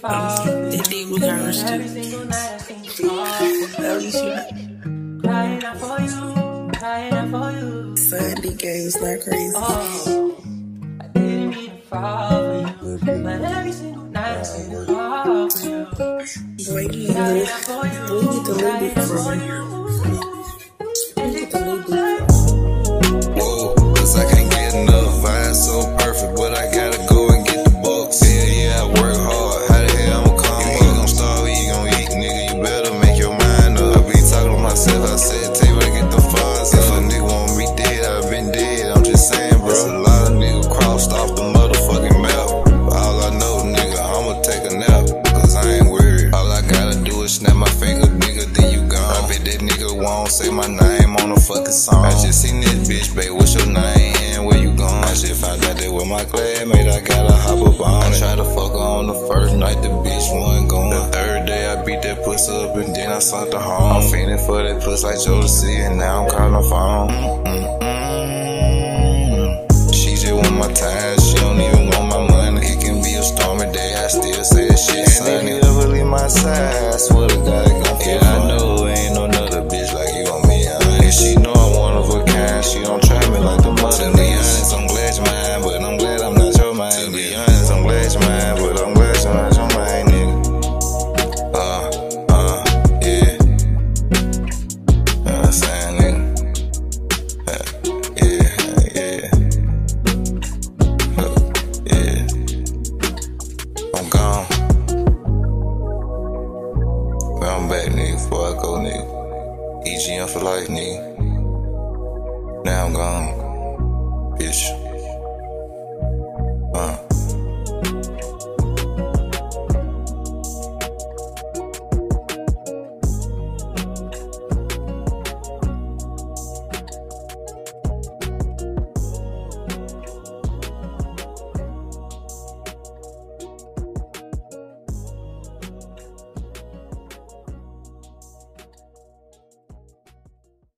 You. Sunday games not crazy. I didn't mean to fall for you, but every single night I say to fall for you. You here. Just saying, bro. A lot of niggas crossed off the motherfucking map. All I know, nigga, I'ma take a nap. Cause I ain't worried. All I gotta do is snap my finger, nigga, then you gone. I bet that nigga won't say my name on a fucking song. I just seen this bitch, babe, what's your name and where you gone? I just found out that with my classmate, I gotta hop up on I tried to fuck her on the first night, the bitch wasn't going. The third day, I beat that pussy up and then I sunk her home. I'm feeling for that pussy like Joe Jodeci and now I'm calling phone. Mm-mm-mm. Still say shit sunny. And if you ever leave my side, I swear to God, Back, nigga, before I go, nigga. EGM for life, nigga. Now I'm gone.